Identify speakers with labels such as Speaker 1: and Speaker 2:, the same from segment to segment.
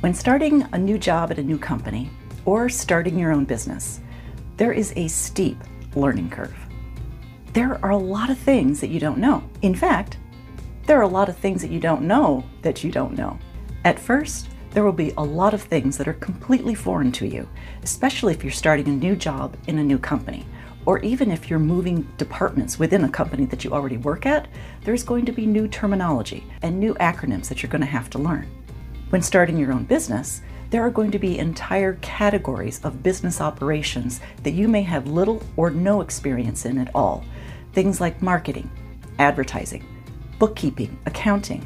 Speaker 1: When starting a new job at a new company or starting your own business, there is a steep learning curve. There are a lot of things that you don't know. In fact, there are a lot of things that you don't know that you don't know. At first, there will be a lot of things that are completely foreign to you, especially if you're starting a new job in a new company. Or even if you're moving departments within a company that you already work at, there's going to be new terminology and new acronyms that you're going to have to learn. When starting your own business, there are going to be entire categories of business operations that you may have little or no experience in at all. Things like marketing, advertising, bookkeeping, accounting,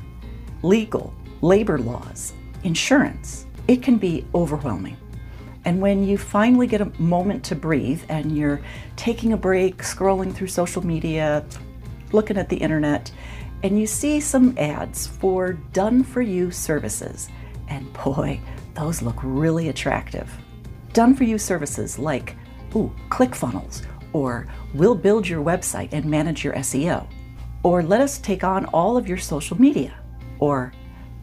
Speaker 1: legal, labor laws, insurance. It can be overwhelming. And when you finally get a moment to breathe and you're taking a break, scrolling through social media, looking at the internet, and you see some ads for done for you services, and boy, those look really attractive. Done for you services like, ooh, ClickFunnels, or we'll build your website and manage your SEO, or let us take on all of your social media, or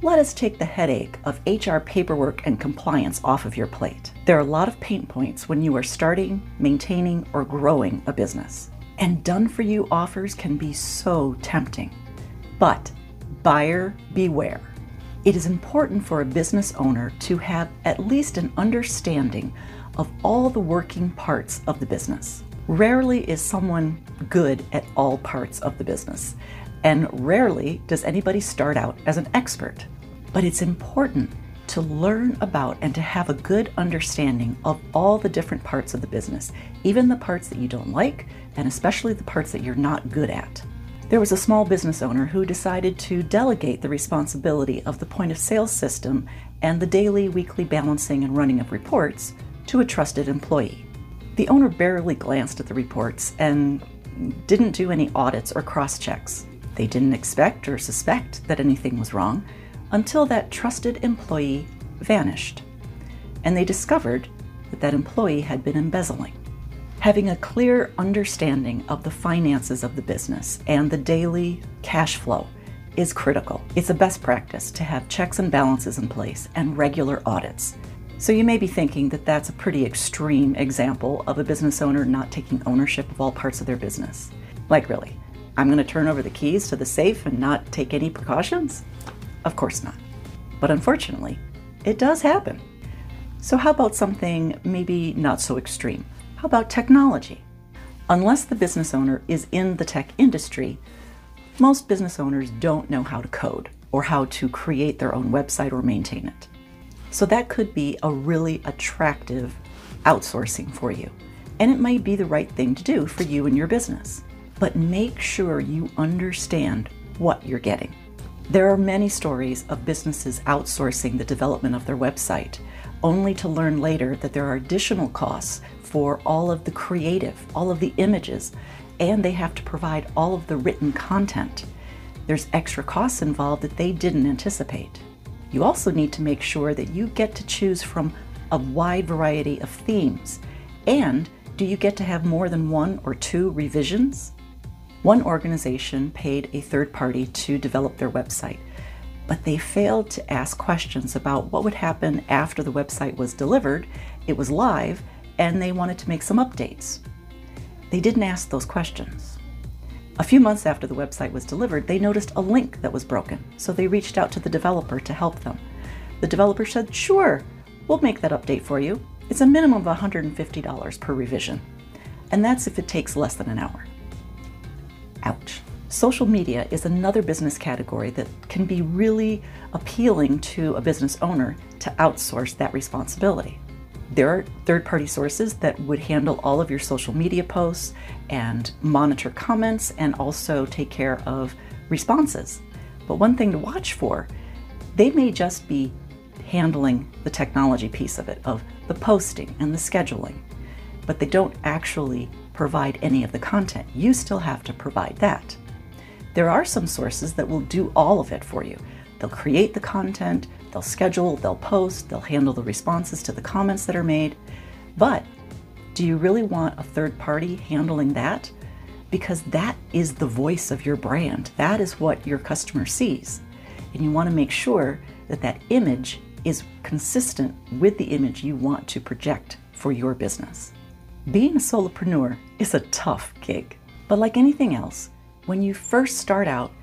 Speaker 1: let us take the headache of HR paperwork and compliance off of your plate. There are a lot of pain points when you are starting, maintaining, or growing a business. And done for you offers can be so tempting. But buyer beware. It is important for a business owner to have at least an understanding of all the working parts of the business. Rarely is someone good at all parts of the business, and rarely does anybody start out as an expert. But it's important to learn about and to have a good understanding of all the different parts of the business, even the parts that you don't like, and especially the parts that you're not good at. There was a small business owner who decided to delegate the responsibility of the point of sale system and the daily, weekly balancing and running of reports to a trusted employee. The owner barely glanced at the reports and didn't do any audits or cross checks. They didn't expect or suspect that anything was wrong until that trusted employee vanished, and they discovered that that employee had been embezzling. Having a clear understanding of the finances of the business and the daily cash flow is critical. It's a best practice to have checks and balances in place and regular audits. So you may be thinking that that's a pretty extreme example of a business owner not taking ownership of all parts of their business. Like, really, I'm going to turn over the keys to the safe and not take any precautions? Of course not. But unfortunately, it does happen. So, how about something maybe not so extreme? How about technology? Unless the business owner is in the tech industry, most business owners don't know how to code or how to create their own website or maintain it. So that could be a really attractive outsourcing for you. And it might be the right thing to do for you and your business. But make sure you understand what you're getting. There are many stories of businesses outsourcing the development of their website, only to learn later that there are additional costs for all of the creative, all of the images, and they have to provide all of the written content. There's extra costs involved that they didn't anticipate. You also need to make sure that you get to choose from a wide variety of themes. And do you get to have more than one or two revisions? One organization paid a third party to develop their website, but they failed to ask questions about what would happen after the website was delivered, it was live, and they wanted to make some updates. They didn't ask those questions. A few months after the website was delivered, they noticed a link that was broken, so they reached out to the developer to help them. The developer said, Sure, we'll make that update for you. It's a minimum of $150 per revision, and that's if it takes less than an hour. Ouch. Social media is another business category that can be really appealing to a business owner to outsource that responsibility. There are third party sources that would handle all of your social media posts and monitor comments and also take care of responses. But one thing to watch for, they may just be handling the technology piece of it, of the posting and the scheduling, but they don't actually provide any of the content. You still have to provide that. There are some sources that will do all of it for you. They'll create the content, They'll schedule, they'll post, they'll handle the responses to the comments that are made. But do you really want a third party handling that? Because that is the voice of your brand. That is what your customer sees. And you want to make sure that that image is consistent with the image you want to project for your business. Being a solopreneur is a tough gig, but like anything else, when you first start out,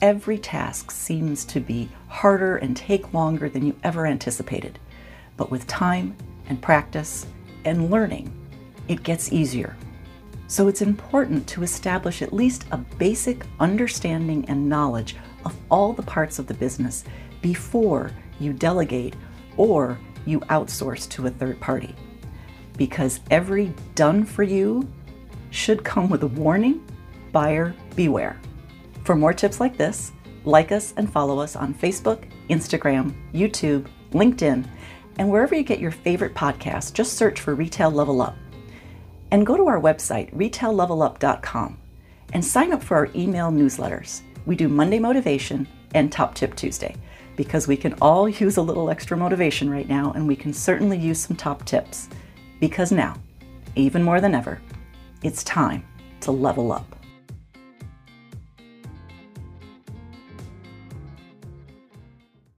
Speaker 1: every task seems to be harder and take longer than you ever anticipated. But with time and practice and learning, it gets easier. So it's important to establish at least a basic understanding and knowledge of all the parts of the business before you delegate or you outsource to a third party. Because every done for you should come with a warning buyer beware. For more tips like this, like us and follow us on Facebook, Instagram, YouTube, LinkedIn, and wherever you get your favorite podcasts, just search for Retail Level Up. And go to our website, retaillevelup.com, and sign up for our email newsletters. We do Monday Motivation and Top Tip Tuesday because we can all use a little extra motivation right now, and we can certainly use some top tips. Because now, even more than ever, it's time to level up.